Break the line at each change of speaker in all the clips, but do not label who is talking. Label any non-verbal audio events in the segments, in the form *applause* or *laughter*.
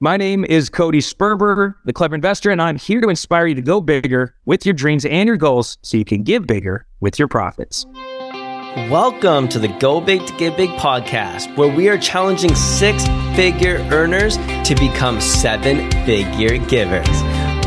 My name is Cody Sperber, the clever investor, and I'm here to inspire you to go bigger with your dreams and your goals so you can give bigger with your profits.
Welcome to the Go Big to Give Big podcast, where we are challenging six figure earners to become seven figure givers.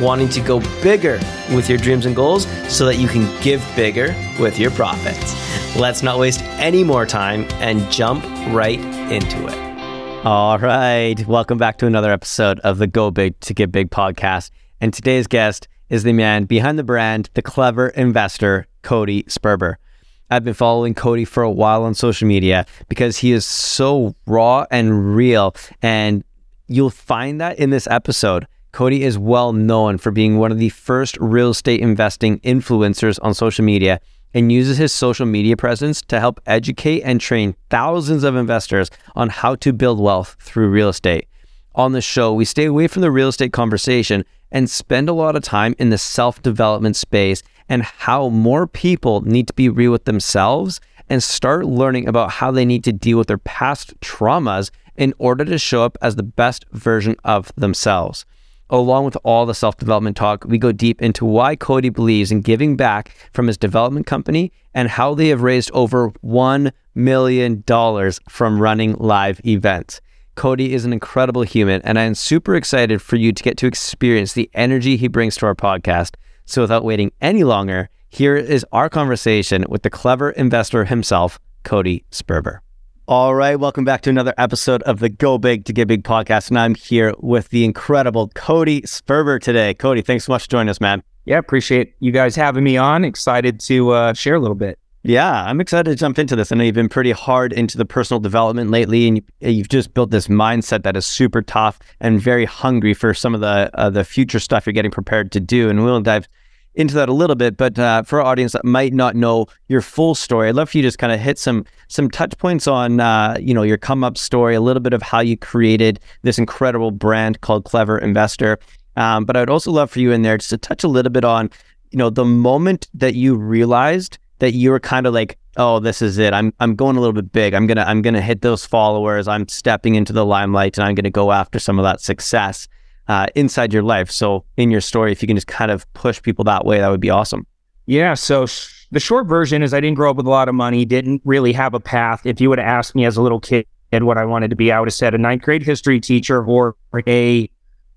wanting to go bigger with your dreams and goals so that you can give bigger with your profits. Let's not waste any more time and jump right into it. All right. Welcome back to another episode of the Go Big to Get Big podcast. And today's guest is the man behind the brand, the clever investor, Cody Sperber. I've been following Cody for a while on social media because he is so raw and real. And you'll find that in this episode. Cody is well known for being one of the first real estate investing influencers on social media and uses his social media presence to help educate and train thousands of investors on how to build wealth through real estate. On the show, we stay away from the real estate conversation and spend a lot of time in the self development space and how more people need to be real with themselves and start learning about how they need to deal with their past traumas in order to show up as the best version of themselves. Along with all the self development talk, we go deep into why Cody believes in giving back from his development company and how they have raised over $1 million from running live events. Cody is an incredible human, and I am super excited for you to get to experience the energy he brings to our podcast. So, without waiting any longer, here is our conversation with the clever investor himself, Cody Sperber. All right, welcome back to another episode of the Go Big to Get Big podcast. And I'm here with the incredible Cody Sperber today. Cody, thanks so much for joining us, man.
Yeah, appreciate you guys having me on. Excited to uh, share a little bit.
Yeah, I'm excited to jump into this. I know you've been pretty hard into the personal development lately, and you've just built this mindset that is super tough and very hungry for some of the uh, the future stuff you're getting prepared to do. And we'll dive into that a little bit, but uh, for our audience that might not know your full story, I'd love for you to just kind of hit some some touch points on uh, you know your come up story, a little bit of how you created this incredible brand called Clever Investor. Um, but I'd also love for you in there just to touch a little bit on you know the moment that you realized that you were kind of like, oh, this is it. I'm I'm going a little bit big. I'm gonna I'm gonna hit those followers. I'm stepping into the limelight, and I'm gonna go after some of that success uh, inside your life. So, in your story, if you can just kind of push people that way, that would be awesome.
Yeah. So, sh- the short version is I didn't grow up with a lot of money, didn't really have a path. If you would have asked me as a little kid what I wanted to be, I would have said a ninth grade history teacher or a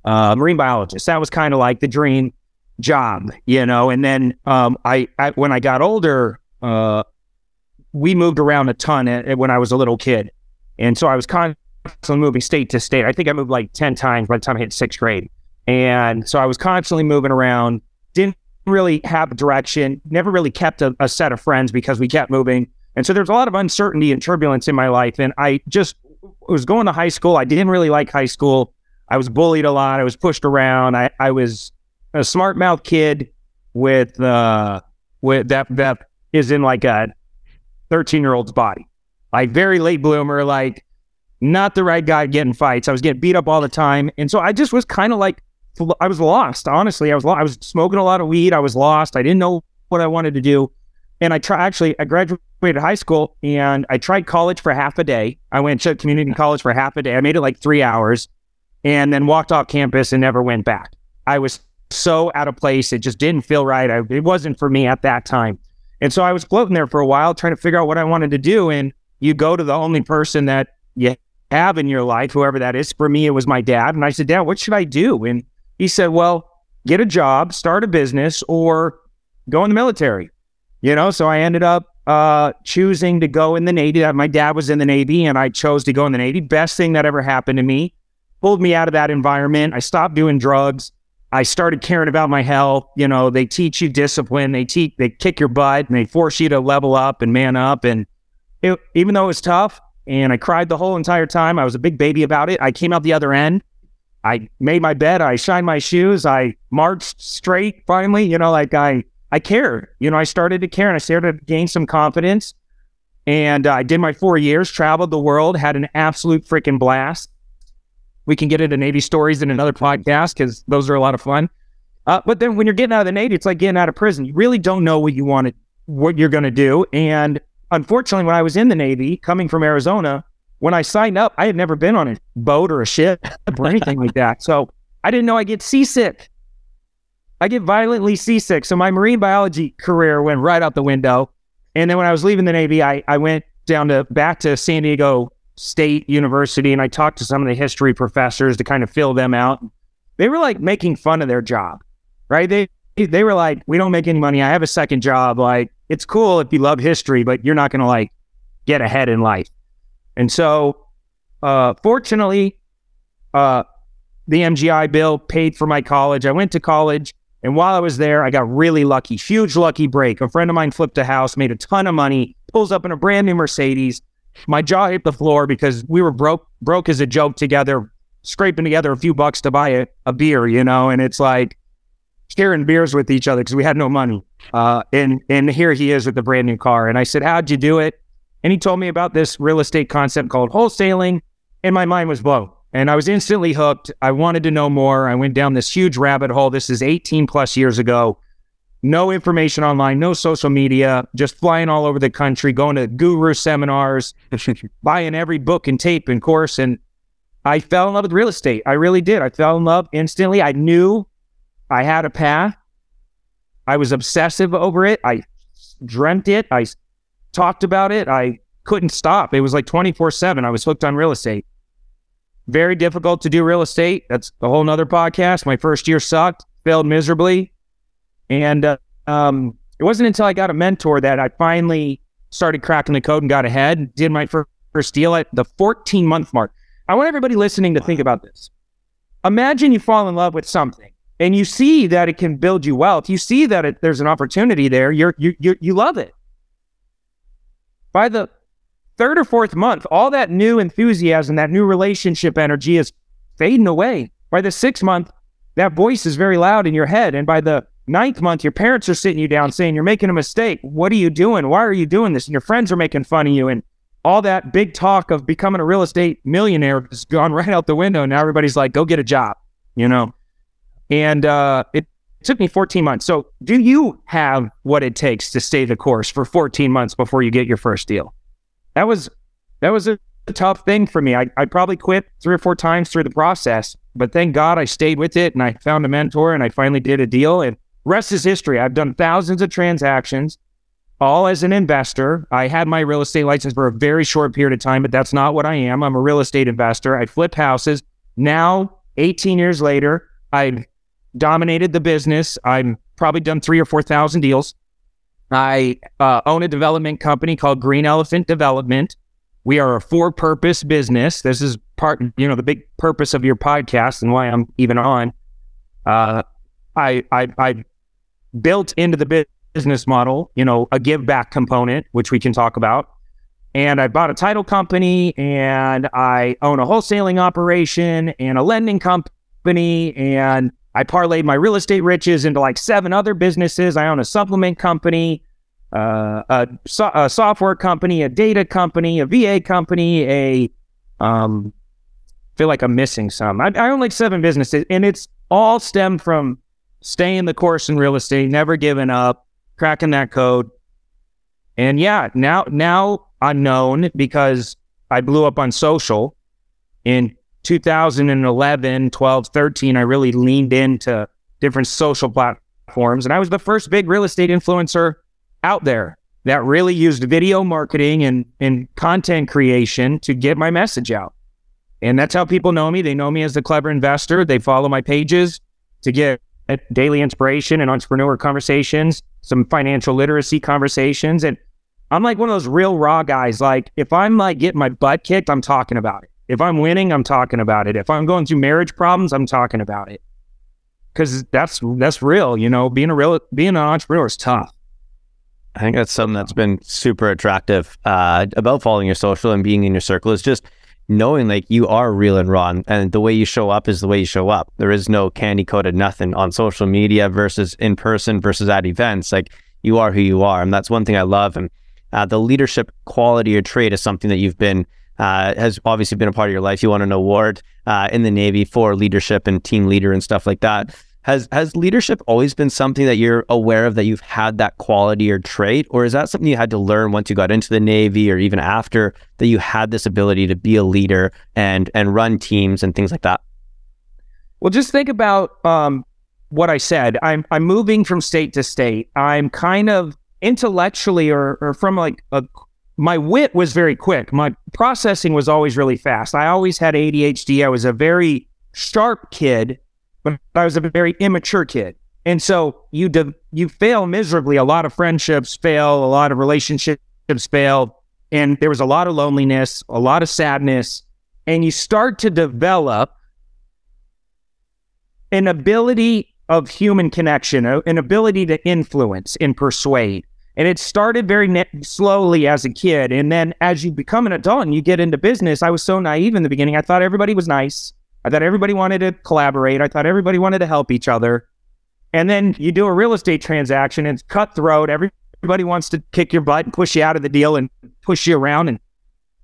uh, marine biologist. That was kind of like the dream job, you know. And then um, I, I, when I got older, uh, we moved around a ton when I was a little kid, and so I was kind constantly moving state to state. I think I moved like 10 times by the time I hit sixth grade. And so I was constantly moving around, didn't really have direction, never really kept a, a set of friends because we kept moving. And so there's a lot of uncertainty and turbulence in my life. And I just was going to high school. I didn't really like high school. I was bullied a lot. I was pushed around. I, I was a smart mouth kid with uh with that that is in like a 13 year old's body. Like very late bloomer, like not the right guy getting fights. I was getting beat up all the time. And so I just was kind of like, I was lost. Honestly, I was lost. I was smoking a lot of weed. I was lost. I didn't know what I wanted to do. And I try actually, I graduated high school and I tried college for half a day. I went to community college for half a day. I made it like three hours and then walked off campus and never went back. I was so out of place. It just didn't feel right. I, it wasn't for me at that time. And so I was floating there for a while trying to figure out what I wanted to do. And you go to the only person that you have in your life, whoever that is. For me, it was my dad. And I said, Dad, what should I do? And he said, Well, get a job, start a business, or go in the military. You know, so I ended up uh, choosing to go in the Navy. My dad was in the Navy, and I chose to go in the Navy. Best thing that ever happened to me. Pulled me out of that environment. I stopped doing drugs. I started caring about my health. You know, they teach you discipline. They teach, they kick your butt, and they force you to level up and man up. And it, even though it was tough, and I cried the whole entire time. I was a big baby about it. I came out the other end I made my bed, I shined my shoes, I marched straight finally, you know, like I I cared. You know, I started to care and I started to gain some confidence. And uh, I did my four years, traveled the world, had an absolute freaking blast. We can get into Navy stories in another podcast because those are a lot of fun. Uh, but then when you're getting out of the Navy, it's like getting out of prison. You really don't know what you want to, what you're going to do. And unfortunately, when I was in the Navy, coming from Arizona, when I signed up, I had never been on a boat or a ship *laughs* or anything like that. So I didn't know I get seasick. I get violently seasick. So my marine biology career went right out the window. And then when I was leaving the Navy, I, I went down to back to San Diego State University and I talked to some of the history professors to kind of fill them out. They were like making fun of their job, right? They they were like, we don't make any money. I have a second job. Like, it's cool if you love history, but you're not going to like get ahead in life. And so, uh, fortunately, uh, the MGI bill paid for my college. I went to college. And while I was there, I got really lucky, huge lucky break. A friend of mine flipped a house, made a ton of money, pulls up in a brand new Mercedes. My jaw hit the floor because we were broke, broke as a joke together, scraping together a few bucks to buy a, a beer, you know. And it's like sharing beers with each other because we had no money. Uh, and and here he is with a brand new car. And I said, "How'd you do it?" And he told me about this real estate concept called wholesaling, and my mind was blown. And I was instantly hooked. I wanted to know more. I went down this huge rabbit hole. This is 18 plus years ago. No information online, no social media, just flying all over the country, going to guru seminars, *laughs* buying every book and tape and course. And I fell in love with real estate. I really did. I fell in love instantly. I knew I had a path. I was obsessive over it. I dreamt it. I talked about it. I couldn't stop. It was like 24 7. I was hooked on real estate. Very difficult to do real estate. That's a whole nother podcast. My first year sucked, failed miserably. And uh, um, it wasn't until I got a mentor that I finally started cracking the code and got ahead. Did my first deal at the 14 month mark. I want everybody listening to think about this. Imagine you fall in love with something and you see that it can build you wealth. You see that it, there's an opportunity there. You're, you, you, you love it. By the third or fourth month, all that new enthusiasm, that new relationship energy is fading away. By the sixth month, that voice is very loud in your head. And by the ninth month, your parents are sitting you down saying, You're making a mistake. What are you doing? Why are you doing this? And your friends are making fun of you. And all that big talk of becoming a real estate millionaire has gone *laughs* right out the window. Now everybody's like, Go get a job, you know? And uh, it took me 14 months. So, do you have what it takes to stay the course for 14 months before you get your first deal? That was that was a, tough thing for me. I, I probably quit three or four times through the process, but thank God I stayed with it and I found a mentor and I finally did a deal. And rest is history. I've done thousands of transactions, all as an investor. I had my real estate license for a very short period of time, but that's not what I am. I'm a real estate investor. I flip houses. Now, 18 years later, I've dominated the business. I'm probably done three or 4,000 deals. I uh, own a development company called Green Elephant Development. We are a for purpose business. This is part, you know, the big purpose of your podcast and why I'm even on. Uh, I, I, I built into the business model, you know, a give back component, which we can talk about. And I bought a title company and I own a wholesaling operation and a lending company and I parlayed my real estate riches into like seven other businesses. I own a supplement company, uh, a, so- a, software company, a data company, a VA company, a um, feel like I'm missing some. I, I own like seven businesses, and it's all stemmed from staying the course in real estate, never giving up, cracking that code. And yeah, now now I'm known because I blew up on social in 2011, 12, 13, I really leaned into different social platforms. And I was the first big real estate influencer out there that really used video marketing and, and content creation to get my message out. And that's how people know me. They know me as the clever investor. They follow my pages to get daily inspiration and entrepreneur conversations, some financial literacy conversations. And I'm like one of those real raw guys. Like if I'm like getting my butt kicked, I'm talking about it. If I'm winning, I'm talking about it. If I'm going through marriage problems, I'm talking about it. Cause that's that's real, you know, being a real being an entrepreneur is tough.
I think that's something that's been super attractive uh, about following your social and being in your circle is just knowing like you are real and raw and the way you show up is the way you show up. There is no candy coated nothing on social media versus in person versus at events. Like you are who you are. And that's one thing I love. And uh, the leadership quality or trait is something that you've been, uh, has obviously been a part of your life. You won an award uh, in the Navy for leadership and team leader and stuff like that. Has has leadership always been something that you're aware of that you've had that quality or trait, or is that something you had to learn once you got into the Navy, or even after that you had this ability to be a leader and and run teams and things like that?
Well, just think about um, what I said. I'm I'm moving from state to state. I'm kind of intellectually or, or from like a my wit was very quick. My processing was always really fast. I always had ADHD. I was a very sharp kid but I was a very immature kid. And so you de- you fail miserably. A lot of friendships fail, a lot of relationships fail, and there was a lot of loneliness, a lot of sadness, and you start to develop an ability of human connection, an ability to influence and persuade. And it started very ne- slowly as a kid. And then as you become an adult and you get into business, I was so naive in the beginning. I thought everybody was nice. I thought everybody wanted to collaborate. I thought everybody wanted to help each other. And then you do a real estate transaction and it's cutthroat. Everybody wants to kick your butt and push you out of the deal and push you around. And,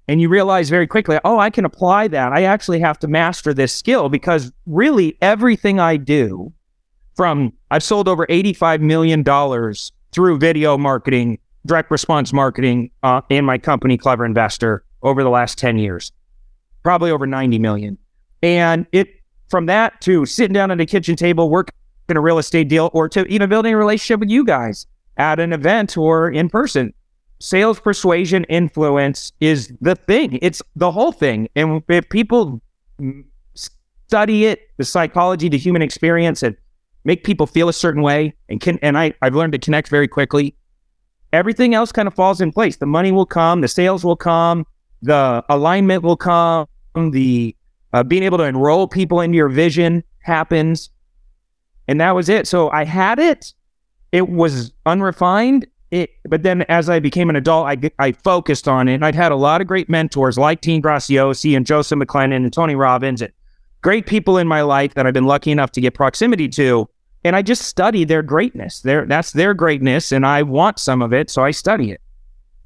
and you realize very quickly, oh, I can apply that. I actually have to master this skill because really everything I do from I've sold over $85 million through video marketing, direct response marketing uh, in my company, Clever Investor, over the last 10 years, probably over 90 million. And it from that to sitting down at a kitchen table, working a real estate deal, or to even building a relationship with you guys at an event or in person. Sales persuasion influence is the thing. It's the whole thing. And if people study it, the psychology, the human experience, and make people feel a certain way, and can and I, I've learned to connect very quickly. Everything else kind of falls in place. The money will come, the sales will come, the alignment will come, the uh, being able to enroll people into your vision happens. And that was it. So I had it. It was unrefined. It, but then as I became an adult, I, I focused on it. And I'd had a lot of great mentors like Dean Graziosi and Joseph McClendon and Tony Robbins and great people in my life that I've been lucky enough to get proximity to. And I just study their greatness. Their, that's their greatness. And I want some of it. So I study it.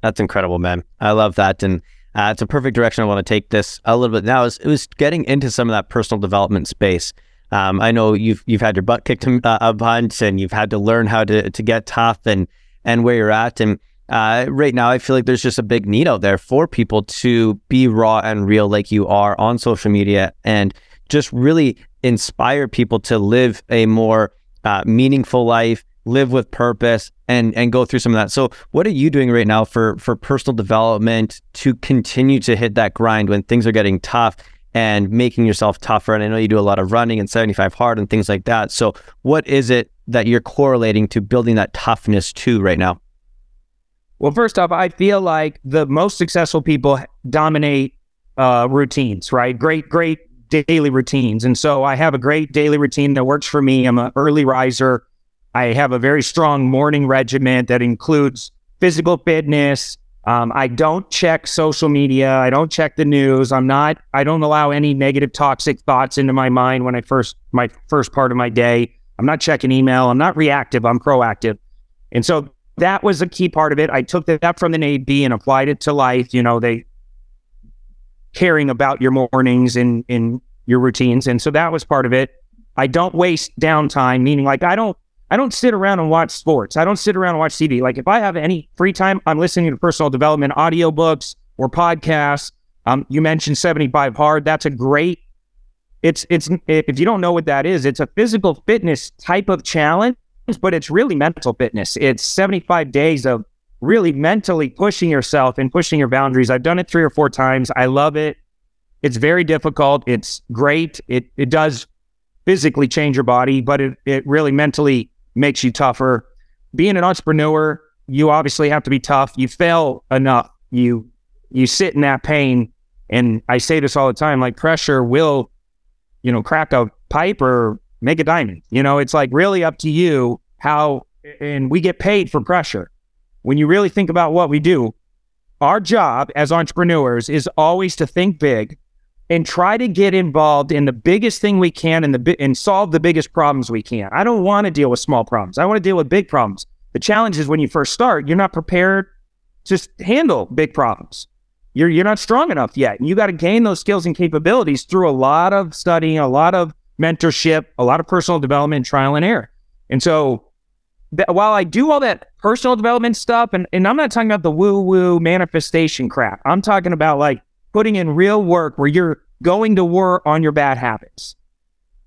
That's incredible, man. I love that. And uh, it's a perfect direction I want to take this a little bit now. Is it was getting into some of that personal development space. Um, I know you've you've had your butt kicked uh, a bunch, and you've had to learn how to to get tough and and where you're at. And uh, right now, I feel like there's just a big need out there for people to be raw and real, like you are on social media, and just really inspire people to live a more uh, meaningful life, live with purpose and and go through some of that. So what are you doing right now for for personal development to continue to hit that grind when things are getting tough and making yourself tougher? And I know you do a lot of running and 75 hard and things like that. So what is it that you're correlating to building that toughness to right now?
Well, first off, I feel like the most successful people dominate uh, routines, right? Great, great daily routines. And so I have a great daily routine that works for me. I'm an early riser. I have a very strong morning regimen that includes physical fitness. Um, I don't check social media. I don't check the news. I'm not. I don't allow any negative, toxic thoughts into my mind when I first my first part of my day. I'm not checking email. I'm not reactive. I'm proactive. And so that was a key part of it. I took that from the Navy and applied it to life. You know, they caring about your mornings and in your routines, and so that was part of it. I don't waste downtime, meaning like I don't I don't sit around and watch sports. I don't sit around and watch TV. Like if I have any free time, I'm listening to personal development audiobooks or podcasts. Um, you mentioned 75 hard. That's a great. It's it's if you don't know what that is, it's a physical fitness type of challenge, but it's really mental fitness. It's 75 days of really mentally pushing yourself and pushing your boundaries. I've done it three or four times. I love it. It's very difficult. It's great. It it does physically change your body, but it it really mentally makes you tougher. Being an entrepreneur, you obviously have to be tough. You fail enough. You you sit in that pain. And I say this all the time, like pressure will, you know, crack a pipe or make a diamond. You know, it's like really up to you how and we get paid for pressure. When you really think about what we do, our job as entrepreneurs is always to think big, and try to get involved in the biggest thing we can and the and solve the biggest problems we can. I don't want to deal with small problems. I want to deal with big problems. The challenge is when you first start, you're not prepared to handle big problems. You're you're not strong enough yet. And you got to gain those skills and capabilities through a lot of studying, a lot of mentorship, a lot of personal development, trial and error. And so that, while I do all that personal development stuff, and, and I'm not talking about the woo woo manifestation crap, I'm talking about like putting in real work where you're going to war on your bad habits.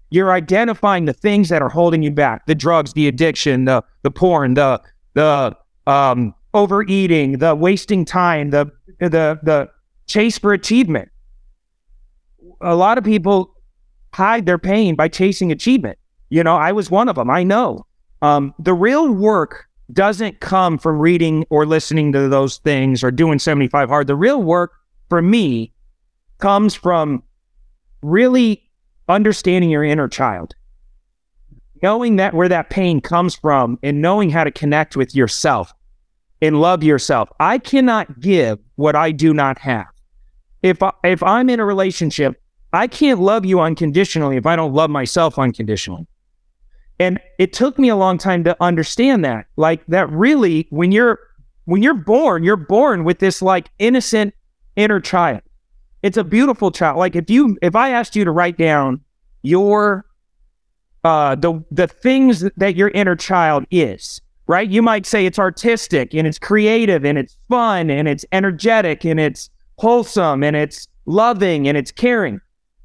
You're identifying the things that are holding you back, the drugs, the addiction, the the porn, the the um, overeating, the wasting time, the the the chase for achievement. A lot of people hide their pain by chasing achievement. You know, I was one of them. I know. Um, the real work doesn't come from reading or listening to those things or doing 75 hard. The real work for me comes from really understanding your inner child, knowing that where that pain comes from and knowing how to connect with yourself and love yourself. I cannot give what I do not have. If I, if I'm in a relationship, I can't love you unconditionally if I don't love myself unconditionally. And it took me a long time to understand that. Like that really when you're when you're born, you're born with this like innocent inner child. It's a beautiful child. Like if you if I asked you to write down your uh the the things that your inner child is, right? You might say it's artistic and it's creative and it's fun and it's energetic and it's wholesome and it's loving and it's caring.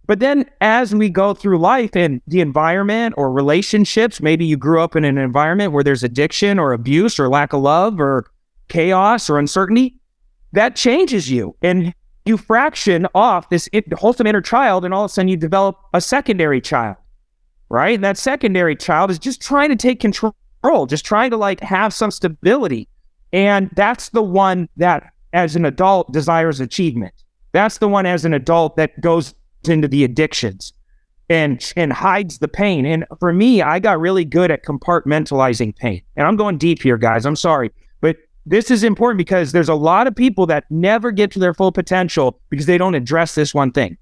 But then as we go through life and the environment or relationships, maybe you grew up in an environment where there's addiction or abuse or lack of love or chaos or uncertainty, that changes you. And you fraction off this wholesome inner child and all of a sudden you develop a secondary child right? And that secondary child is just trying to take control just trying to like have some stability. And that's the one that as an adult desires achievement. That's the one as an adult that goes into the addictions and and hides the pain and for me i got really good at compartmentalizing pain and i'm going deep here guys i'm sorry but this is important because there's a lot of people that never get to their full potential because they don't address this one thing.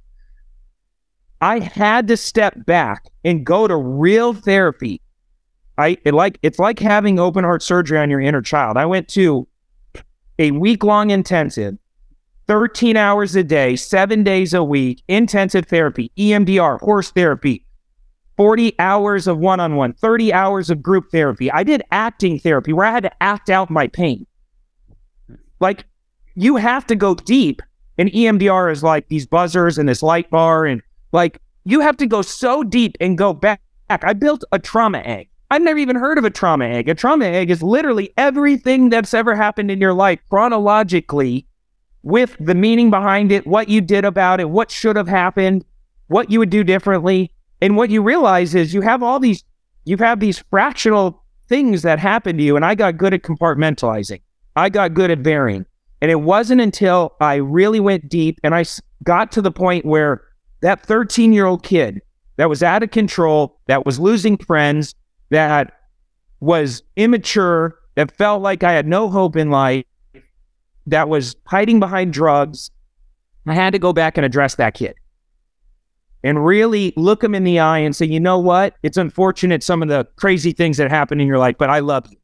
I had to step back and go to real therapy. I it like it's like having open heart surgery on your inner child. I went to a week long intensive, 13 hours a day, seven days a week, intensive therapy, EMDR, horse therapy, 40 hours of one on one, 30 hours of group therapy. I did acting therapy where I had to act out my pain. Like you have to go deep. And EMDR is like these buzzers and this light bar. And like you have to go so deep and go back. I built a trauma egg. I've never even heard of a trauma egg. A trauma egg is literally everything that's ever happened in your life chronologically with the meaning behind it, what you did about it, what should have happened, what you would do differently. And what you realize is you have all these, you have these fractional things that happen to you. And I got good at compartmentalizing. I got good at varying. And it wasn't until I really went deep and I got to the point where that 13 year old kid that was out of control, that was losing friends, that was immature, that felt like I had no hope in life, that was hiding behind drugs, I had to go back and address that kid. And really look him in the eye and say, you know what? It's unfortunate some of the crazy things that happen in your life, but I love you.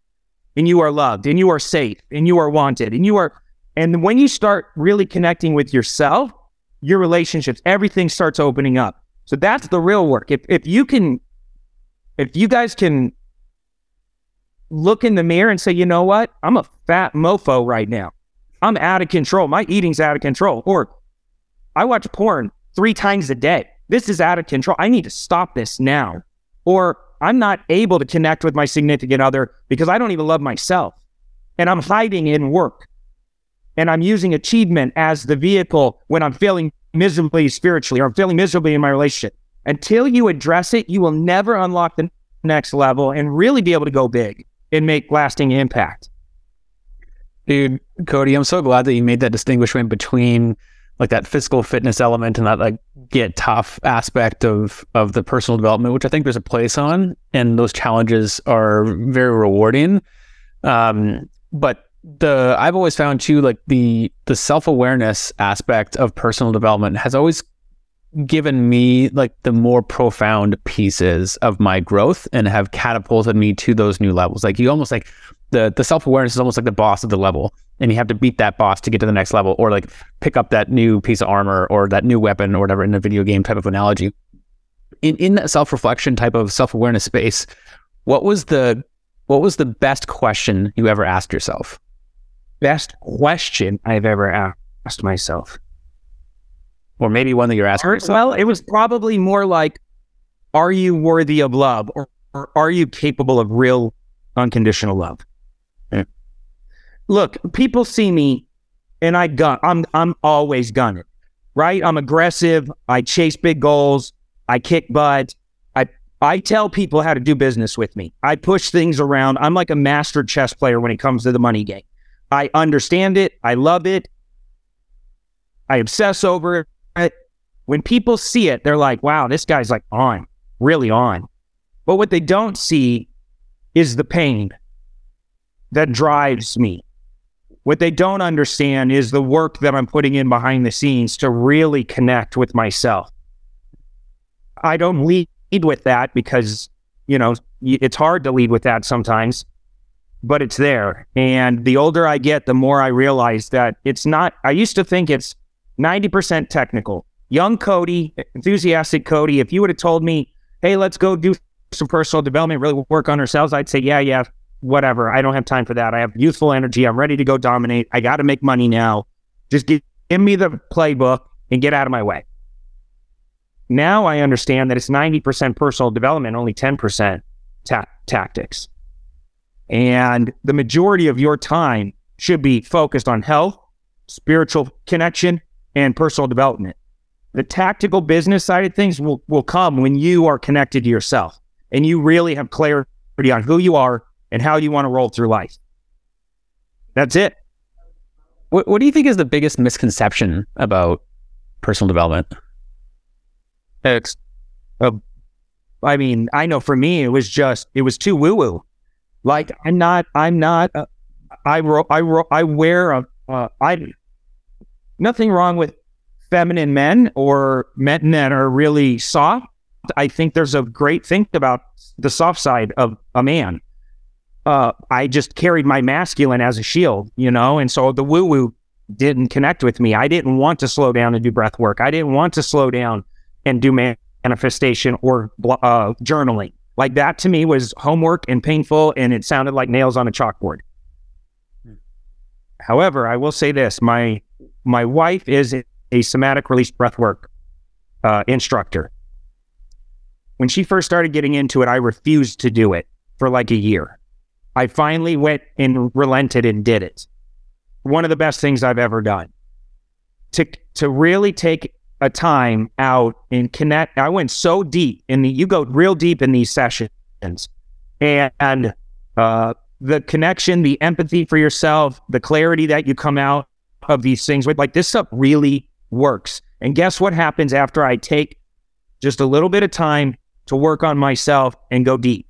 And you are loved and you are safe and you are wanted and you are and when you start really connecting with yourself your relationships everything starts opening up. So that's the real work. If if you can if you guys can look in the mirror and say you know what? I'm a fat mofo right now i'm out of control my eating's out of control or i watch porn three times a day this is out of control i need to stop this now or I'm not able to connect with my significant other because I don't even love myself. And I'm hiding in work. And I'm using achievement as the vehicle when I'm feeling miserably spiritually or I'm feeling miserably in my relationship. Until you address it, you will never unlock the next level and really be able to go big and make lasting impact.
Dude, Cody, I'm so glad that you made that distinguishment between like that physical fitness element and that like get tough aspect of of the personal development, which I think there's a place on, and those challenges are very rewarding. Um, but the I've always found too like the the self awareness aspect of personal development has always given me like the more profound pieces of my growth and have catapulted me to those new levels. Like you almost like the the self awareness is almost like the boss of the level, and you have to beat that boss to get to the next level, or like pick up that new piece of armor or that new weapon or whatever in a video game type of analogy. In in that self reflection type of self awareness space, what was the what was the best question you ever asked yourself?
Best question I've ever asked myself
or maybe one that you're asking.
yourself? Well, it was probably more like, are you worthy of love, or, or are you capable of real unconditional love? Look, people see me, and I gun. I'm I'm always gunning, right? I'm aggressive. I chase big goals. I kick butt. I I tell people how to do business with me. I push things around. I'm like a master chess player when it comes to the money game. I understand it. I love it. I obsess over it when people see it, they're like, wow, this guy's like on, really on. But what they don't see is the pain that drives me. What they don't understand is the work that I'm putting in behind the scenes to really connect with myself. I don't lead with that because, you know, it's hard to lead with that sometimes, but it's there. And the older I get, the more I realize that it's not, I used to think it's 90% technical, young Cody, enthusiastic Cody, if you would have told me, hey, let's go do some personal development, really work on ourselves, I'd say, yeah, yeah, whatever. I don't have time for that. I have youthful energy. I'm ready to go dominate. I got to make money now. Just give, give me the playbook and get out of my way. Now I understand that it's 90% personal development, only 10% ta- tactics. And the majority of your time should be focused on health, spiritual connection, and personal development. The tactical business side of things will, will come when you are connected to yourself and you really have clarity on who you are and how you want to roll through life. That's it.
What, what do you think is the biggest misconception about personal development?
It's, uh, I mean, I know for me, it was just, it was too woo woo. Like, I'm not, I'm not, uh, I, ro- I, ro- I wear a, uh, I, nothing wrong with feminine men or men that are really soft. I think there's a great thing about the soft side of a man. Uh, I just carried my masculine as a shield, you know, and so the woo woo didn't connect with me. I didn't want to slow down and do breath work. I didn't want to slow down and do manifestation or uh, journaling. Like that to me was homework and painful, and it sounded like nails on a chalkboard. Hmm. However, I will say this: my my wife is a somatic release breathwork uh, instructor. When she first started getting into it, I refused to do it for like a year. I finally went and relented and did it. One of the best things I've ever done. To to really take a time out and connect. I went so deep in the. You go real deep in these sessions, and, and uh, the connection, the empathy for yourself, the clarity that you come out of these things with. Like this stuff really works. And guess what happens after I take just a little bit of time to work on myself and go deep?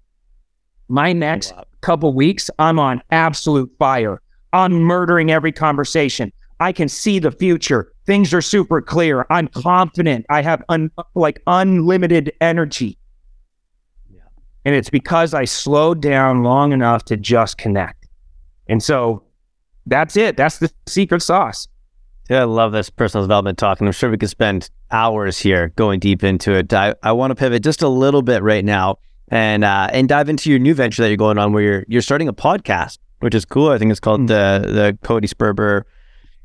My next couple weeks, I'm on absolute fire. I'm murdering every conversation. I can see the future. Things are super clear. I'm confident. I have un- like unlimited energy. Yeah. And it's because I slowed down long enough to just connect. And so that's it. That's the secret sauce.
Yeah, I love this personal development talk, and I'm sure we could spend hours here going deep into it. I, I want to pivot just a little bit right now and uh, and dive into your new venture that you're going on, where you're you're starting a podcast, which is cool. I think it's called mm-hmm. the the Cody Sperber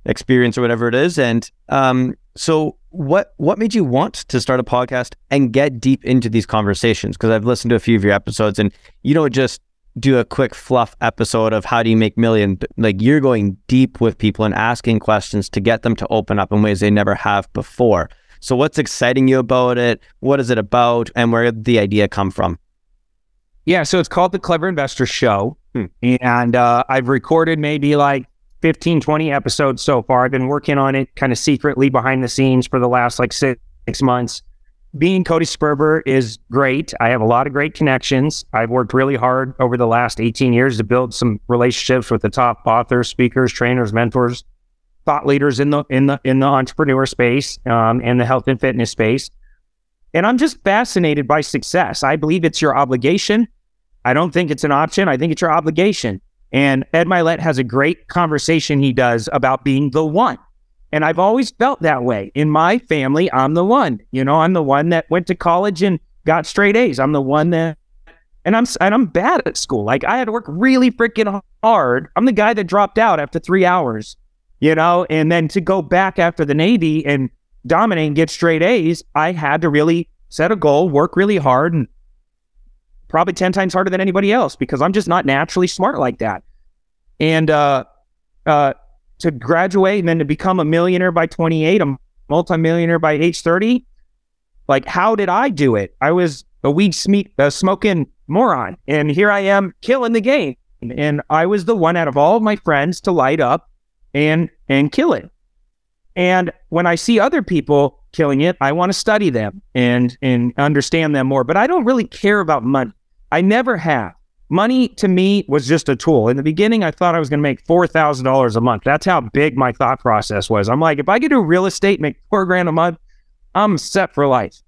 Experience or whatever it is. And um, so, what what made you want to start a podcast and get deep into these conversations? Because I've listened to a few of your episodes, and you don't just do a quick fluff episode of how do you make million like you're going deep with people and asking questions to get them to open up in ways they never have before so what's exciting you about it what is it about and where did the idea come from
yeah so it's called the clever investor show hmm. and uh, i've recorded maybe like 15 20 episodes so far i've been working on it kind of secretly behind the scenes for the last like six, six months being Cody Sperber is great. I have a lot of great connections. I've worked really hard over the last 18 years to build some relationships with the top authors, speakers, trainers, mentors thought leaders in the in the in the entrepreneur space um, and the health and fitness space. And I'm just fascinated by success. I believe it's your obligation. I don't think it's an option. I think it's your obligation. And Ed Mylett has a great conversation he does about being the one. And I've always felt that way. In my family, I'm the one. You know, I'm the one that went to college and got straight A's. I'm the one that and I'm and I'm bad at school. Like I had to work really freaking hard. I'm the guy that dropped out after 3 hours, you know, and then to go back after the Navy and dominate and get straight A's, I had to really set a goal, work really hard and probably 10 times harder than anybody else because I'm just not naturally smart like that. And uh, uh, to graduate and then to become a millionaire by 28, a multimillionaire by age 30, like, how did I do it? I was a weed sm- uh, smoking moron. And here I am killing the game. And I was the one out of all of my friends to light up and and kill it. And when I see other people killing it, I want to study them and and understand them more. But I don't really care about money. I never have. Money to me was just a tool. In the beginning, I thought I was going to make $4,000 a month. That's how big my thought process was. I'm like, if I could do real estate, make four grand a month, I'm set for life.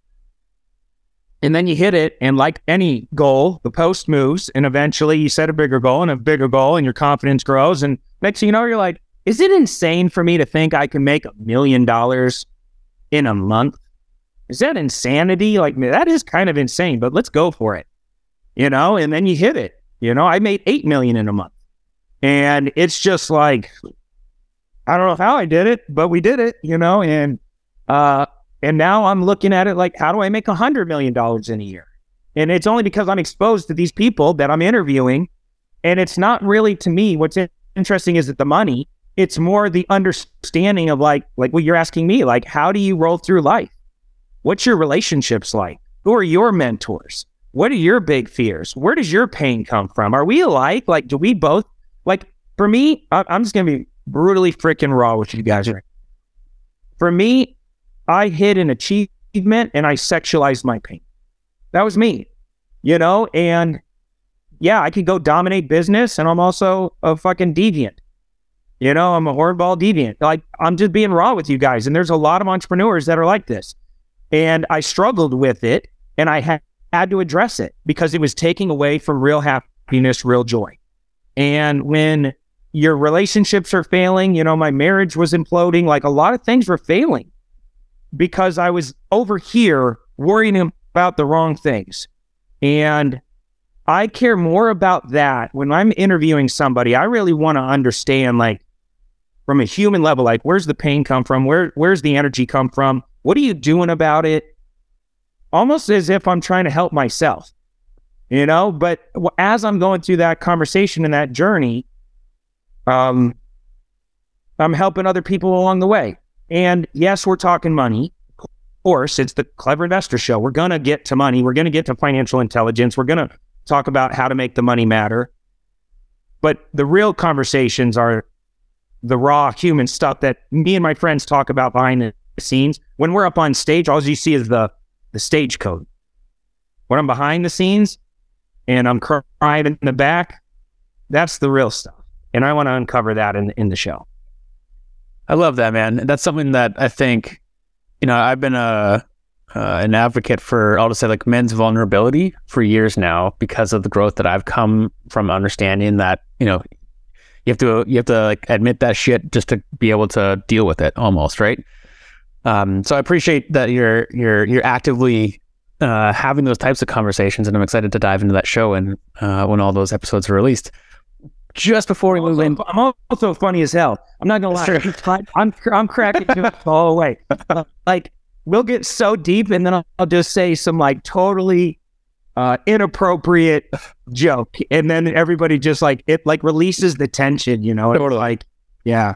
And then you hit it. And like any goal, the post moves. And eventually you set a bigger goal and a bigger goal, and your confidence grows. And next thing you know, you're like, is it insane for me to think I can make a million dollars in a month? Is that insanity? Like, that is kind of insane, but let's go for it you know, and then you hit it. You know, I made eight million in a month. And it's just like I don't know how I did it, but we did it, you know, and uh and now I'm looking at it like how do I make a hundred million dollars in a year? And it's only because I'm exposed to these people that I'm interviewing. And it's not really to me what's interesting is that the money, it's more the understanding of like like what you're asking me, like how do you roll through life? What's your relationships like? Who are your mentors? What are your big fears? Where does your pain come from? Are we alike? Like, do we both, like, for me, I'm just to be brutally freaking raw with you guys. For me, I hit an achievement and I sexualized my pain. That was me, you know? And yeah, I could go dominate business and I'm also a fucking deviant. You know, I'm a hornball deviant. Like, I'm just being raw with you guys. And there's a lot of entrepreneurs that are like this. And I struggled with it and I had had to address it because it was taking away from real happiness, real joy. And when your relationships are failing, you know, my marriage was imploding, like a lot of things were failing because I was over here worrying about the wrong things. And I care more about that when I'm interviewing somebody. I really want to understand, like, from a human level, like, where's the pain come from? Where where's the energy come from? What are you doing about it? Almost as if I'm trying to help myself, you know. But as I'm going through that conversation and that journey, um, I'm helping other people along the way. And yes, we're talking money. Of course, it's the Clever Investor Show. We're going to get to money. We're going to get to financial intelligence. We're going to talk about how to make the money matter. But the real conversations are the raw human stuff that me and my friends talk about behind the scenes. When we're up on stage, all you see is the the stage code. When I'm behind the scenes and I'm crying in the back, that's the real stuff. And I want to uncover that in in the show.
I love that, man. That's something that I think, you know, I've been a uh, an advocate for, I'll just say, like men's vulnerability for years now because of the growth that I've come from understanding that, you know, you have to you have to like admit that shit just to be able to deal with it, almost, right? Um, so I appreciate that you're you're you're actively uh, having those types of conversations, and I'm excited to dive into that show and uh, when all those episodes are released. Just before we move in,
I'm also funny as hell. I'm not gonna lie. I'm I'm cracking *laughs* all the way. like we'll get so deep, and then I'll, I'll just say some like totally uh, inappropriate joke, and then everybody just like it like releases the tension, you know. Totally. Like, yeah,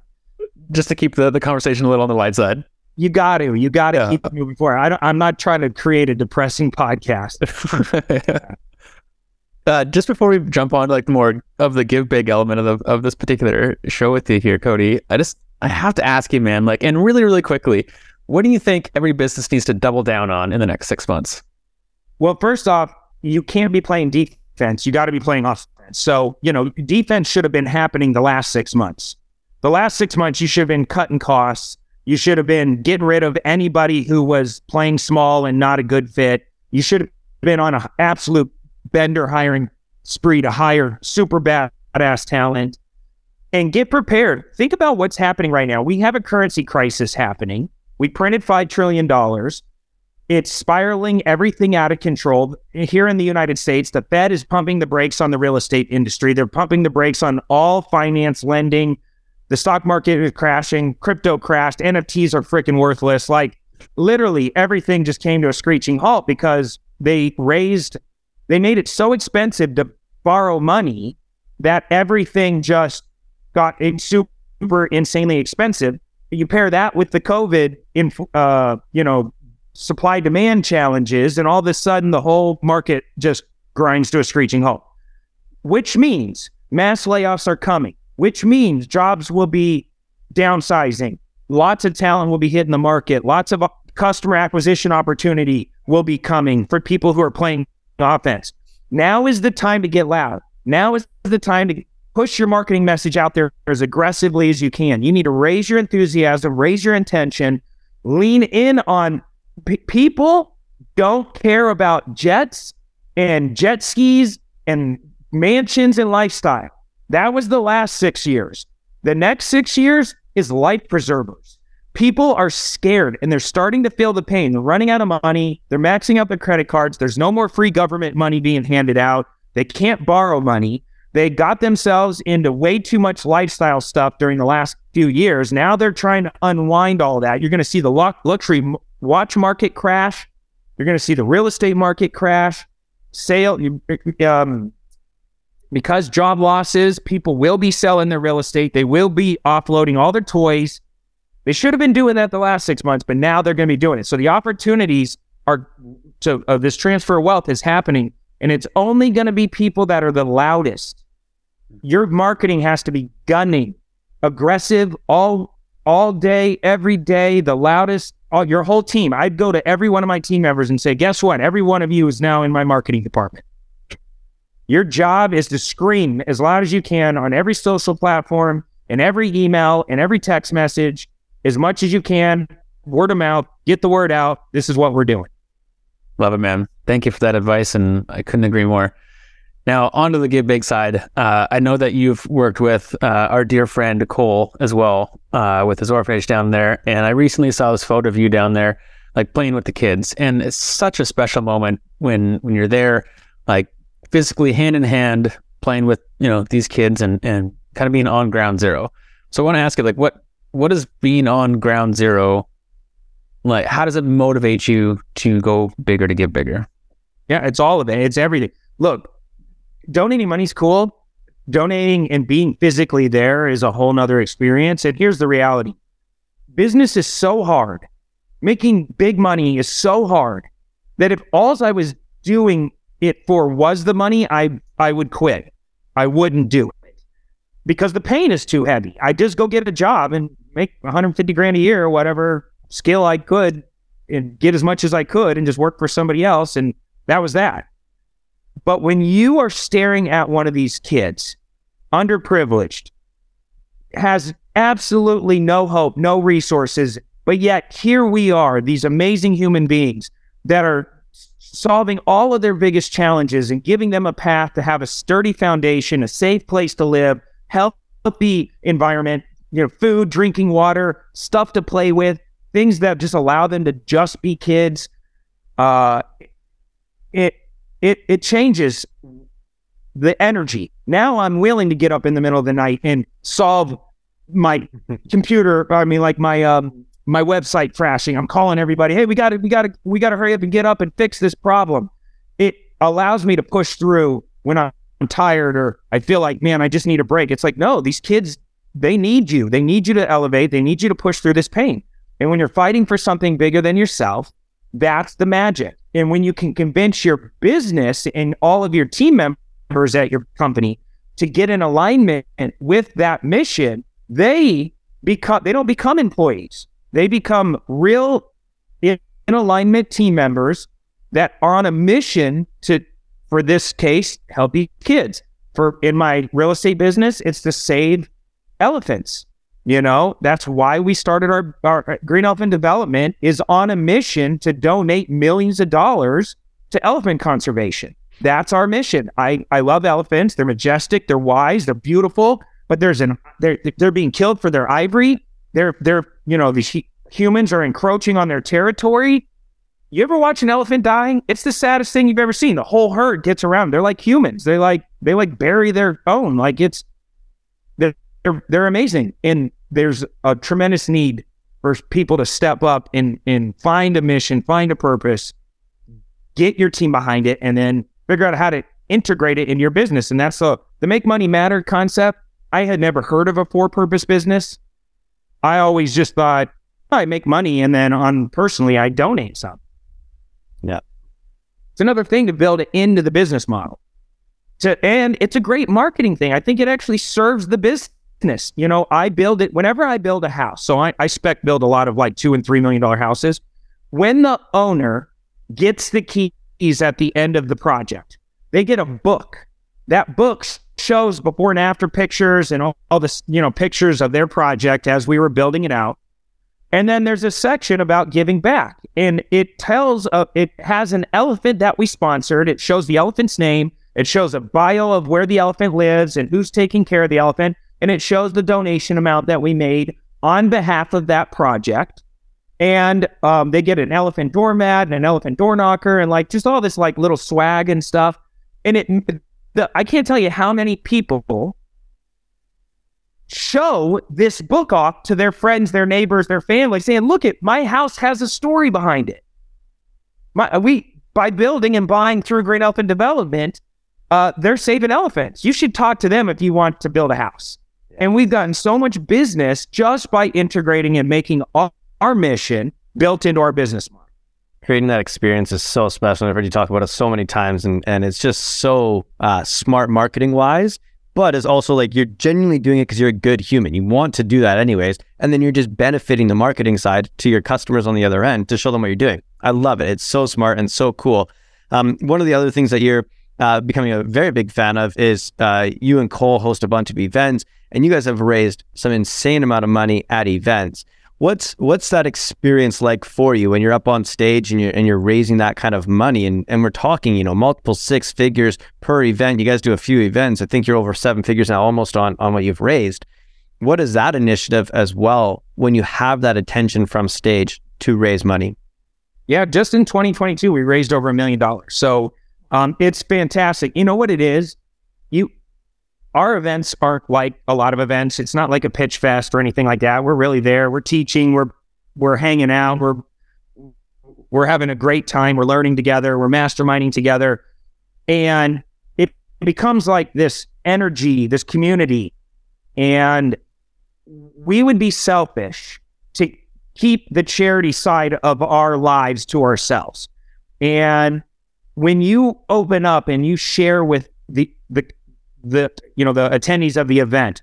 just to keep the the conversation a little on the light side
you got to, you got to yeah. keep moving forward. I don't, I'm not trying to create a depressing podcast. *laughs* *laughs*
uh, just before we jump on to like more of the give big element of the, of this particular show with you here, Cody, I just I have to ask you, man, like, and really, really quickly, what do you think every business needs to double down on in the next six months?
Well, first off, you can't be playing defense. You got to be playing offense. So, you know, defense should have been happening the last six months. The last six months, you should have been cutting costs. You should have been getting rid of anybody who was playing small and not a good fit. You should have been on an absolute bender hiring spree to hire super badass talent and get prepared. Think about what's happening right now. We have a currency crisis happening. We printed $5 trillion. It's spiraling everything out of control. Here in the United States, the Fed is pumping the brakes on the real estate industry. They're pumping the brakes on all finance lending. The stock market is crashing. Crypto crashed. NFTs are freaking worthless. Like literally everything just came to a screeching halt because they raised, they made it so expensive to borrow money that everything just got super insanely expensive. You pair that with the COVID, in, uh, you know, supply demand challenges, and all of a sudden the whole market just grinds to a screeching halt. Which means mass layoffs are coming. Which means jobs will be downsizing. Lots of talent will be hitting the market. Lots of uh, customer acquisition opportunity will be coming for people who are playing offense. Now is the time to get loud. Now is the time to push your marketing message out there as aggressively as you can. You need to raise your enthusiasm, raise your intention, lean in on p- people don't care about jets and jet skis and mansions and lifestyle. That was the last six years. The next six years is life preservers. People are scared and they're starting to feel the pain. They're running out of money. They're maxing out their credit cards. There's no more free government money being handed out. They can't borrow money. They got themselves into way too much lifestyle stuff during the last few years. Now they're trying to unwind all that. You're going to see the luxury watch market crash. You're going to see the real estate market crash. Sale, um, because job losses, people will be selling their real estate. They will be offloading all their toys. They should have been doing that the last six months, but now they're going to be doing it. So the opportunities are so uh, this transfer of wealth is happening, and it's only going to be people that are the loudest your marketing has to be gunning, aggressive all all day, every day, the loudest. All, your whole team. I'd go to every one of my team members and say, "Guess what? Every one of you is now in my marketing department." Your job is to scream as loud as you can on every social platform, in every email, in every text message, as much as you can, word of mouth, get the word out. This is what we're doing.
Love it, man. Thank you for that advice. And I couldn't agree more. Now, onto the Give Big side. Uh, I know that you've worked with uh, our dear friend Cole as well uh, with his orphanage down there. And I recently saw this photo of you down there, like playing with the kids. And it's such a special moment when when you're there, like physically hand in hand, playing with you know these kids and and kind of being on ground zero. So I want to ask you, like, what what is being on ground zero like? How does it motivate you to go bigger to get bigger?
Yeah, it's all of it. It's everything. Look, donating money's cool. Donating and being physically there is a whole nother experience. And here's the reality business is so hard. Making big money is so hard that if all I was doing it for was the money, I I would quit. I wouldn't do it because the pain is too heavy. I just go get a job and make 150 grand a year, or whatever skill I could, and get as much as I could, and just work for somebody else. And that was that. But when you are staring at one of these kids, underprivileged, has absolutely no hope, no resources, but yet here we are, these amazing human beings that are solving all of their biggest challenges and giving them a path to have a sturdy foundation, a safe place to live, healthy environment, you know, food, drinking water, stuff to play with, things that just allow them to just be kids. Uh, it it it changes the energy. Now I'm willing to get up in the middle of the night and solve my computer. I mean, like my um my website crashing. I'm calling everybody. Hey, we got to we got to we got to hurry up and get up and fix this problem. It allows me to push through when I'm tired or I feel like man, I just need a break. It's like no, these kids they need you. They need you to elevate. They need you to push through this pain. And when you're fighting for something bigger than yourself, that's the magic. And when you can convince your business and all of your team members at your company to get in alignment with that mission, they become they don't become employees. They become real in, alignment team members that are on a mission to for this case help these kids. For in my real estate business, it's to save elephants. You know, that's why we started our, our uh, Green Elephant Development is on a mission to donate millions of dollars to elephant conservation. That's our mission. I, I love elephants. They're majestic, they're wise, they're beautiful, but there's an they're they're being killed for their ivory. They're they're you know these humans are encroaching on their territory. You ever watch an elephant dying? It's the saddest thing you've ever seen. The whole herd gets around. They're like humans. They like they like bury their own. Like it's they're they're, they're amazing. And there's a tremendous need for people to step up and and find a mission, find a purpose, get your team behind it, and then figure out how to integrate it in your business. And that's the the make money matter concept. I had never heard of a for purpose business. I always just thought oh, I make money and then on personally I donate some.
Yeah.
It's another thing to build it into the business model. To, and it's a great marketing thing. I think it actually serves the business. You know, I build it whenever I build a house. So I, I spec build a lot of like two and three million dollar houses. When the owner gets the keys at the end of the project, they get a book. That book shows before and after pictures and all, all you know pictures of their project as we were building it out. And then there's a section about giving back. And it tells, uh, it has an elephant that we sponsored. It shows the elephant's name. It shows a bio of where the elephant lives and who's taking care of the elephant. And it shows the donation amount that we made on behalf of that project. And um, they get an elephant doormat and an elephant door knocker and like just all this like little swag and stuff. And it, the, I can't tell you how many people show this book off to their friends, their neighbors, their family, saying, "Look, at my house has a story behind it." My, we by building and buying through Green Elephant Development, uh, they're saving elephants. You should talk to them if you want to build a house. And we've gotten so much business just by integrating and making our, our mission built into our business model.
Creating that experience is so special. I've heard you talk about it so many times, and, and it's just so uh, smart marketing wise but it's also like you're genuinely doing it because you're a good human. You want to do that anyways. And then you're just benefiting the marketing side to your customers on the other end to show them what you're doing. I love it. It's so smart and so cool. Um, one of the other things that you're uh, becoming a very big fan of is uh, you and Cole host a bunch of events, and you guys have raised some insane amount of money at events. What's what's that experience like for you when you're up on stage and you're and you're raising that kind of money and, and we're talking, you know, multiple six figures per event. You guys do a few events. I think you're over seven figures now almost on on what you've raised. What is that initiative as well when you have that attention from stage to raise money?
Yeah, just in 2022, we raised over a million dollars. So um, it's fantastic. You know what it is? You our events aren't like a lot of events. It's not like a pitch fest or anything like that. We're really there. We're teaching. We're we're hanging out. We're we're having a great time. We're learning together. We're masterminding together, and it becomes like this energy, this community, and we would be selfish to keep the charity side of our lives to ourselves. And when you open up and you share with the the the you know the attendees of the event,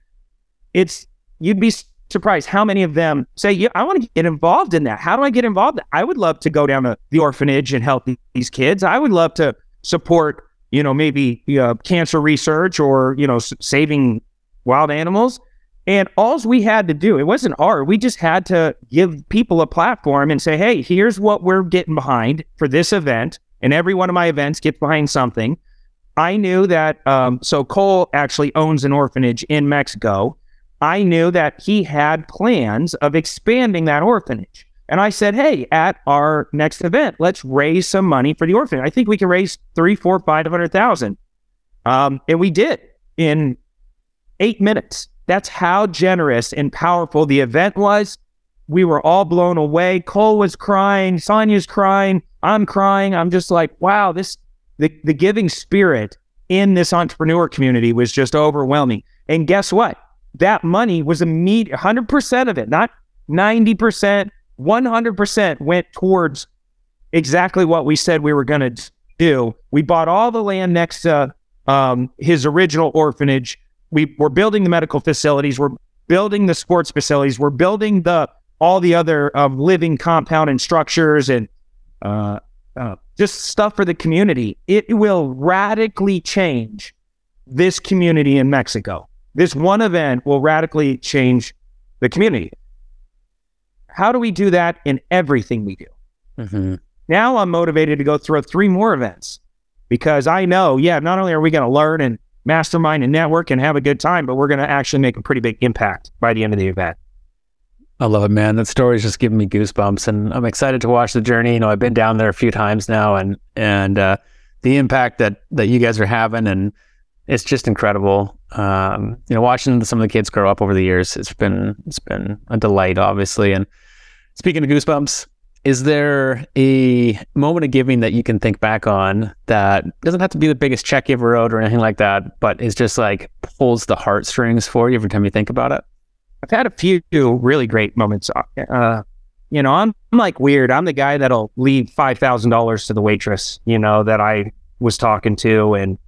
it's you'd be surprised how many of them say, "Yeah, I want to get involved in that. How do I get involved? I would love to go down to the orphanage and help these kids. I would love to support, you know, maybe uh, cancer research or you know s- saving wild animals." And all we had to do, it wasn't hard. We just had to give people a platform and say, hey, here's what we're getting behind for this event. And every one of my events gets behind something. I knew that, um, so Cole actually owns an orphanage in Mexico. I knew that he had plans of expanding that orphanage. And I said, hey, at our next event, let's raise some money for the orphanage. I think we can raise three, four, five hundred thousand. Um, and we did in eight minutes. That's how generous and powerful the event was. We were all blown away. Cole was crying, Sonia's crying, I'm crying. I'm just like, wow, this the, the giving spirit in this entrepreneur community was just overwhelming. And guess what? That money was immediate 100% of it, not 90%, 100% went towards exactly what we said we were going to do. We bought all the land next to um, his original orphanage. We were building the medical facilities. We're building the sports facilities. We're building the all the other um, living compound and structures and uh, uh, just stuff for the community. It will radically change this community in Mexico. This one event will radically change the community. How do we do that in everything we do?
Mm-hmm.
Now I'm motivated to go throw three more events because I know, yeah, not only are we going to learn and mastermind and network and have a good time, but we're going to actually make a pretty big impact by the end of the event.
I love it, man. That story is just giving me goosebumps, and I'm excited to watch the journey. You know, I've been down there a few times now, and and uh, the impact that that you guys are having, and it's just incredible. Um, you know, watching some of the kids grow up over the years, it's been it's been a delight, obviously. And speaking of goosebumps, is there a moment of giving that you can think back on that doesn't have to be the biggest check you ever wrote or anything like that, but is just like pulls the heartstrings for you every time you think about it?
I've had a few really great moments. Uh, you know, I'm, I'm like weird. I'm the guy that'll leave five thousand dollars to the waitress. You know that I was talking to, and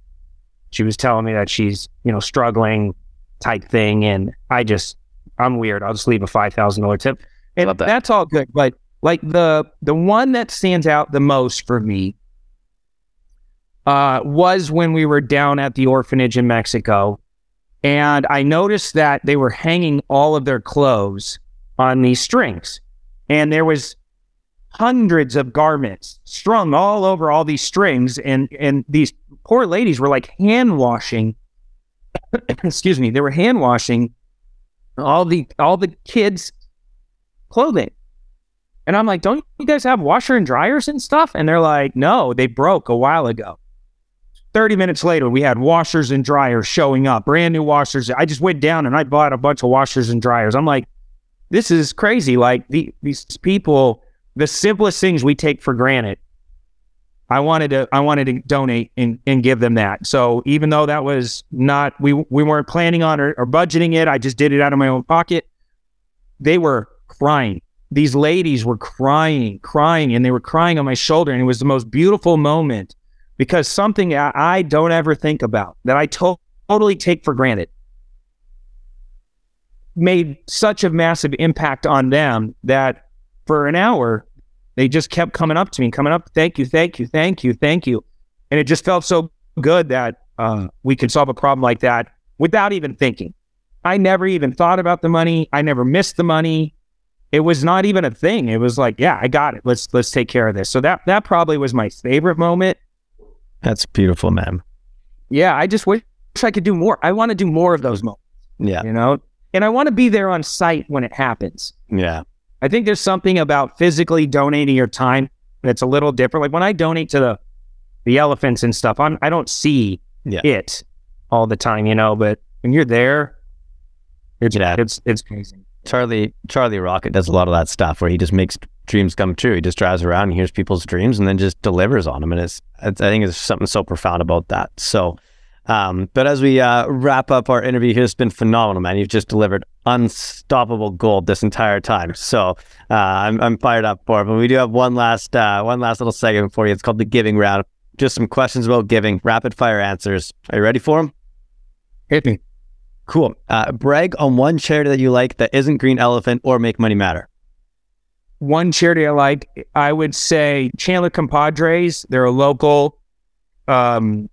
she was telling me that she's you know struggling type thing, and I just I'm weird. I'll just leave a five thousand dollar tip, and
that.
that's all good. But like the the one that stands out the most for me uh, was when we were down at the orphanage in Mexico, and I noticed that they were hanging all of their clothes on these strings, and there was hundreds of garments strung all over all these strings, and and these poor ladies were like hand washing. *coughs* excuse me, they were hand washing all the all the kids' clothing. And I'm like, don't you guys have washer and dryers and stuff? And they're like, no, they broke a while ago. 30 minutes later, we had washers and dryers showing up, brand new washers. I just went down and I bought a bunch of washers and dryers. I'm like, this is crazy. Like the, these people, the simplest things we take for granted. I wanted to, I wanted to donate and, and give them that. So even though that was not, we, we weren't planning on or, or budgeting it, I just did it out of my own pocket. They were crying these ladies were crying, crying, and they were crying on my shoulder. And it was the most beautiful moment because something I, don't ever think about that I to- totally take for granted made such a massive impact on them that for an hour, they just kept coming up to me, coming up, thank you, thank you, thank you, thank you. And it just felt so good that uh, we could solve a problem like that without even thinking. I never even thought about the money. I never missed the money it was not even a thing. It was like, yeah, I got it. Let's let's take care of this. So that that probably was my favorite moment.
That's beautiful, man.
Yeah, I just wish I could do more. I want to do more of those moments.
Yeah.
You know? And I want to be there on site when it happens.
Yeah.
I think there's something about physically donating your time that's a little different. Like when I donate to the the elephants and stuff, I'm I don't see
Yeah.
it all the time, you know, but when you're there, it's
Yeah.
it's it's crazy.
Charlie Charlie Rocket does a lot of that stuff where he just makes dreams come true. He just drives around and hears people's dreams and then just delivers on them. And it's, it's I think there's something so profound about that. So, um, but as we uh, wrap up our interview here, it's been phenomenal, man. You've just delivered unstoppable gold this entire time. So uh, I'm I'm fired up for it. But we do have one last uh, one last little segment for you. It's called the giving round. Just some questions about giving, rapid fire answers. Are you ready for them?
Hit me.
Cool. Uh, brag on one charity that you like that isn't Green Elephant or Make Money Matter.
one charity I like, I would say Chandler Compadres. They're a local um,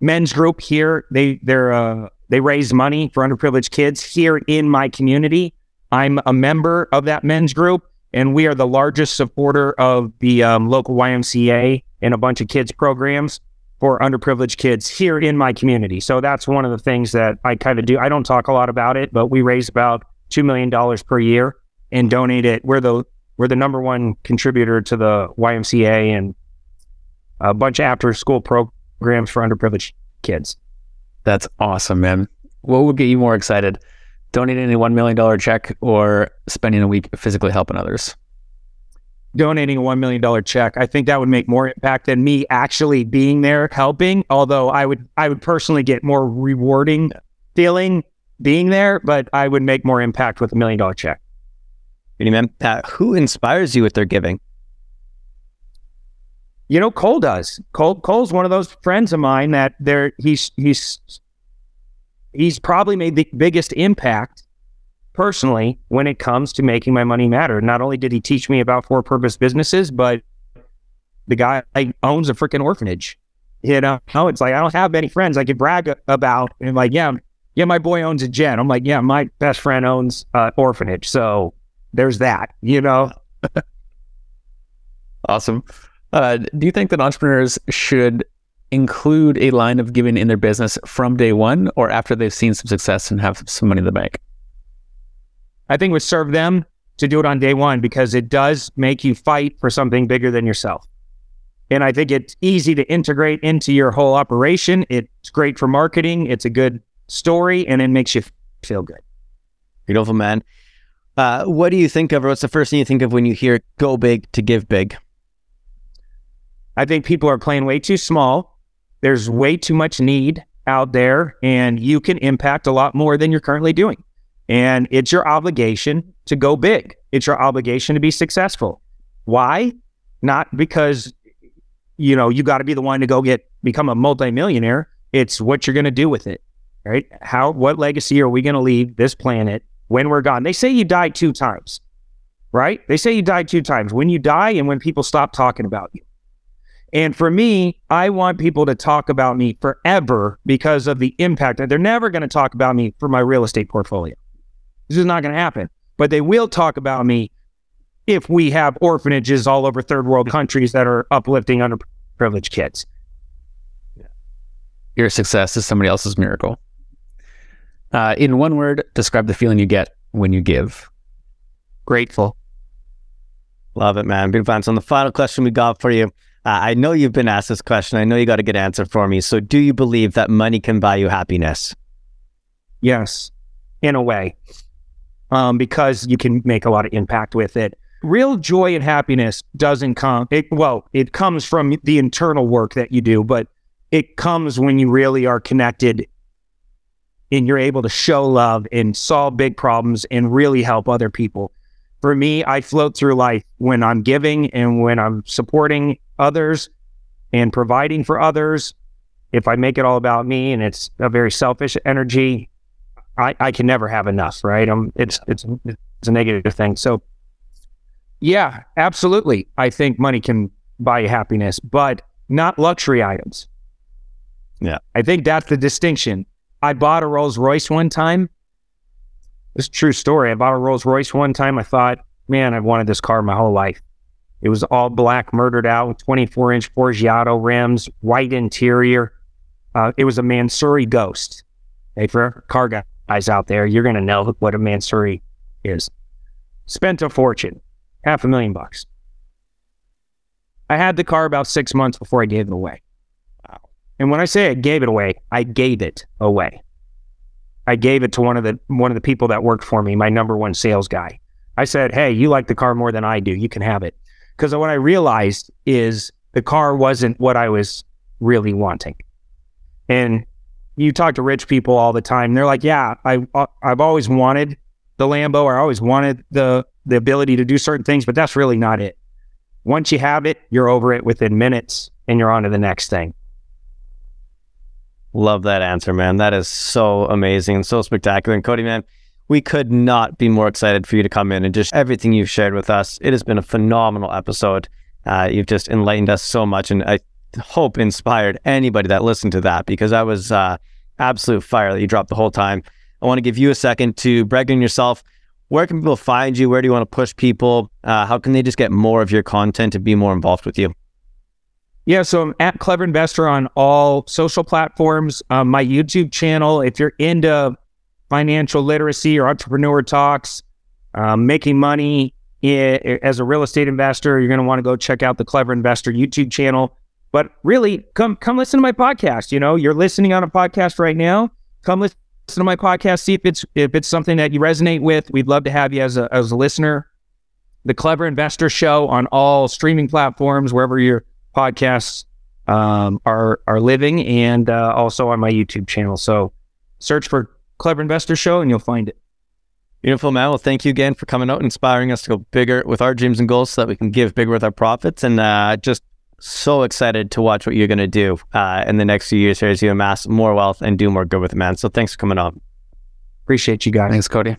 men's group here. They they're uh, they raise money for underprivileged kids here in my community. I'm a member of that men's group, and we are the largest supporter of the um, local YMCA and a bunch of kids programs for underprivileged kids here in my community. So that's one of the things that I kind of do. I don't talk a lot about it, but we raise about two million dollars per year and donate it. We're the we're the number one contributor to the YMCA and a bunch of after school programs for underprivileged kids.
That's awesome, man. What would get you more excited? Donating a $1 million check or spending a week physically helping others?
Donating a $1 million check, I think that would make more impact than me actually being there helping. Although I would, I would personally get more rewarding feeling being there, but I would make more impact with a million dollar check.
Man. Uh, who inspires you with their giving?
You know, Cole does. Cole Cole's one of those friends of mine that there he's he's he's probably made the biggest impact personally when it comes to making my money matter. Not only did he teach me about for purpose businesses, but the guy like, owns a freaking orphanage. You know, it's like I don't have many friends I could brag about. And like, yeah, yeah, my boy owns a jet. I'm like, yeah, my best friend owns uh, orphanage. So there's that, you know? *laughs*
awesome. Uh, do you think that entrepreneurs should include a line of giving in their business from day one or after they've seen some success and have some money in the bank?
I think it would serve them to do it on day one because it does make you fight for something bigger than yourself. And I think it's easy to integrate into your whole operation. It's great for marketing. It's a good story and it makes you feel good.
Beautiful, man. Uh, what do you think of, or what's the first thing you think of when you hear go big to give big?
I think people are playing way too small. There's way too much need out there, and you can impact a lot more than you're currently doing. And it's your obligation to go big. It's your obligation to be successful. Why? Not because you know you got to be the one to go get become a multimillionaire. It's what you're going to do with it right? How, what legacy are we going to leave this planet when we're gone? They say you die two times, right? They say you die two times when you die and when people stop talking about you. And for me, I want people to talk about me forever because of the impact. That they're never going to talk about me for my real estate portfolio. This is not going to happen. But they will talk about me if we have orphanages all over third world countries that are uplifting underprivileged kids.
Your success is somebody else's miracle. Uh, in one word, describe the feeling you get when you give.
Grateful.
Love it, man. Beautiful answer. On the final question we got for you, uh, I know you've been asked this question. I know you got a good answer for me. So, do you believe that money can buy you happiness?
Yes, in a way, um, because you can make a lot of impact with it. Real joy and happiness doesn't come. It, well, it comes from the internal work that you do, but it comes when you really are connected and you're able to show love and solve big problems and really help other people. For me, I float through life when I'm giving and when I'm supporting others and providing for others. If I make it all about me and it's a very selfish energy, I, I can never have enough, right? Um, it's it's it's a negative thing. So, yeah, absolutely. I think money can buy you happiness, but not luxury items.
Yeah,
I think that's the distinction. I bought a Rolls Royce one time. It's a true story. I bought a Rolls Royce one time. I thought, man, I've wanted this car my whole life. It was all black, murdered out, 24 inch Forgiato rims, white interior. Uh, it was a Mansory Ghost. Hey, for car out there, you're going to know what a Mansory is. Spent a fortune, half a million bucks. I had the car about six months before I gave it away. And when I say I gave it away, I gave it away. I gave it to one of the one of the people that worked for me, my number one sales guy. I said, "Hey, you like the car more than I do. You can have it." Because what I realized is the car wasn't what I was really wanting. And you talk to rich people all the time. They're like, "Yeah, I uh, I've always wanted the Lambo, or I always wanted the the ability to do certain things, but that's really not it. Once you have it, you're over it within minutes, and you're on to the next thing."
Love that answer, man. That is so amazing and so spectacular. And Cody, man, we could not be more excited for you to come in and just everything you've shared with us. It has been a phenomenal episode. Uh, you've just enlightened us so much, and I hope inspired anybody that listened to that because that was uh, absolute fire that you dropped the whole time. I want to give you a second to brag on yourself. Where can people find you? Where do you want to push people? Uh, how can they just get more of your content to be more involved with you?
Yeah, so I'm at Clever Investor on all social platforms. Um, my YouTube channel, if you're into financial literacy or entrepreneur talks, um, making money I- as a real estate investor, you're going to want to go check out the Clever Investor YouTube channel. But really, come come listen to my podcast. You know, you're listening on a podcast right now. Come listen to my podcast. See if it's if it's something that you resonate with. We'd love to have you as a as a listener. The Clever Investor Show on all streaming platforms, wherever you're podcasts um, are are living, and uh, also on my YouTube channel. So search for Clever Investor Show, and you'll find it.
Beautiful, man. Well, thank you again for coming out inspiring us to go bigger with our dreams and goals so that we can give bigger with our profits. And uh, just so excited to watch what you're going to do uh, in the next few years here as you amass more wealth and do more good with it, man. So thanks for coming on.
Appreciate you guys.
Thanks, Cody.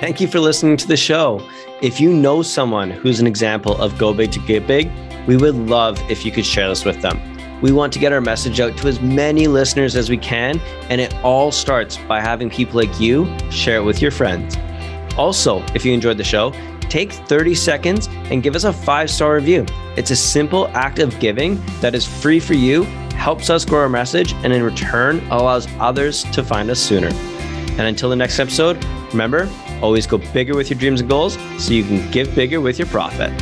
Thank you for listening to the show. If you know someone who's an example of go big to get big, we would love if you could share this with them. We want to get our message out to as many listeners as we can, and it all starts by having people like you share it with your friends. Also, if you enjoyed the show, take 30 seconds and give us a five star review. It's a simple act of giving that is free for you, helps us grow our message, and in return allows others to find us sooner. And until the next episode, remember, always go bigger with your dreams and goals so you can give bigger with your profit.